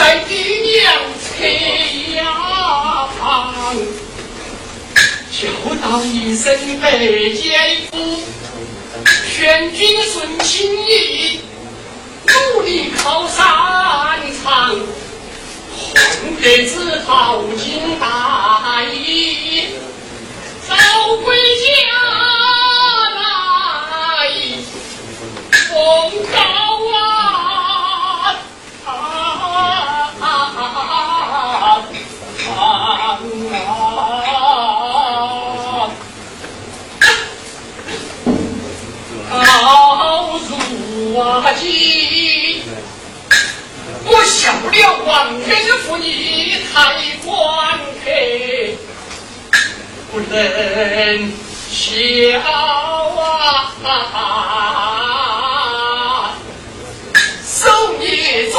在爹娘侧牙旁，叫道一声：‘赔钱夫，劝君顺情意，努力靠山长。’红格子淘金大衣，早归家来。花季，我笑了王元福你太官客，不能笑啊！守夜终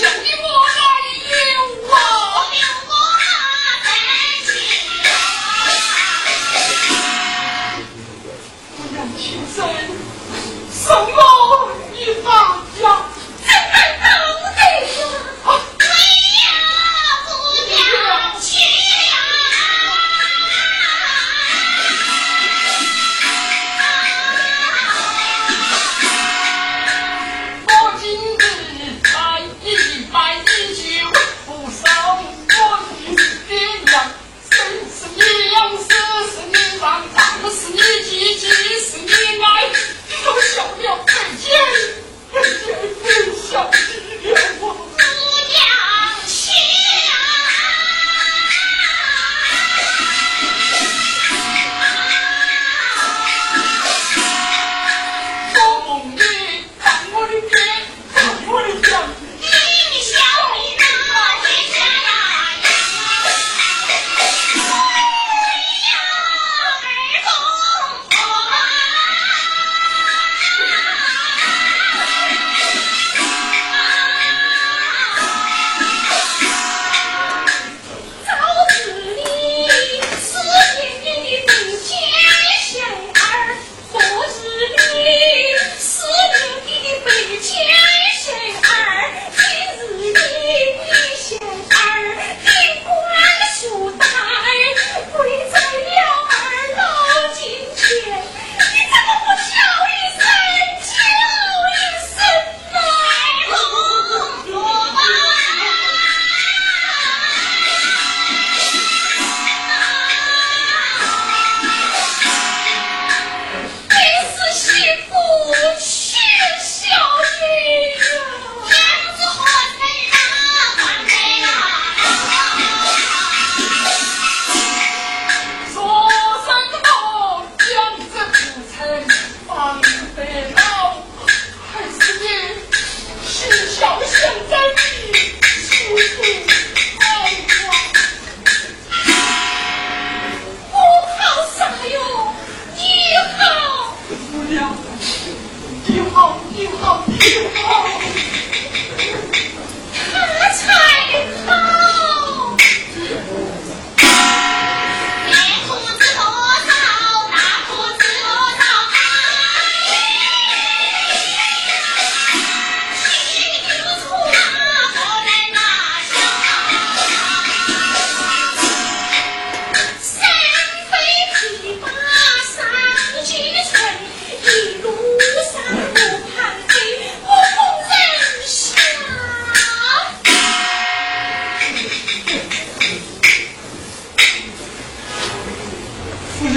Shut you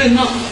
enough.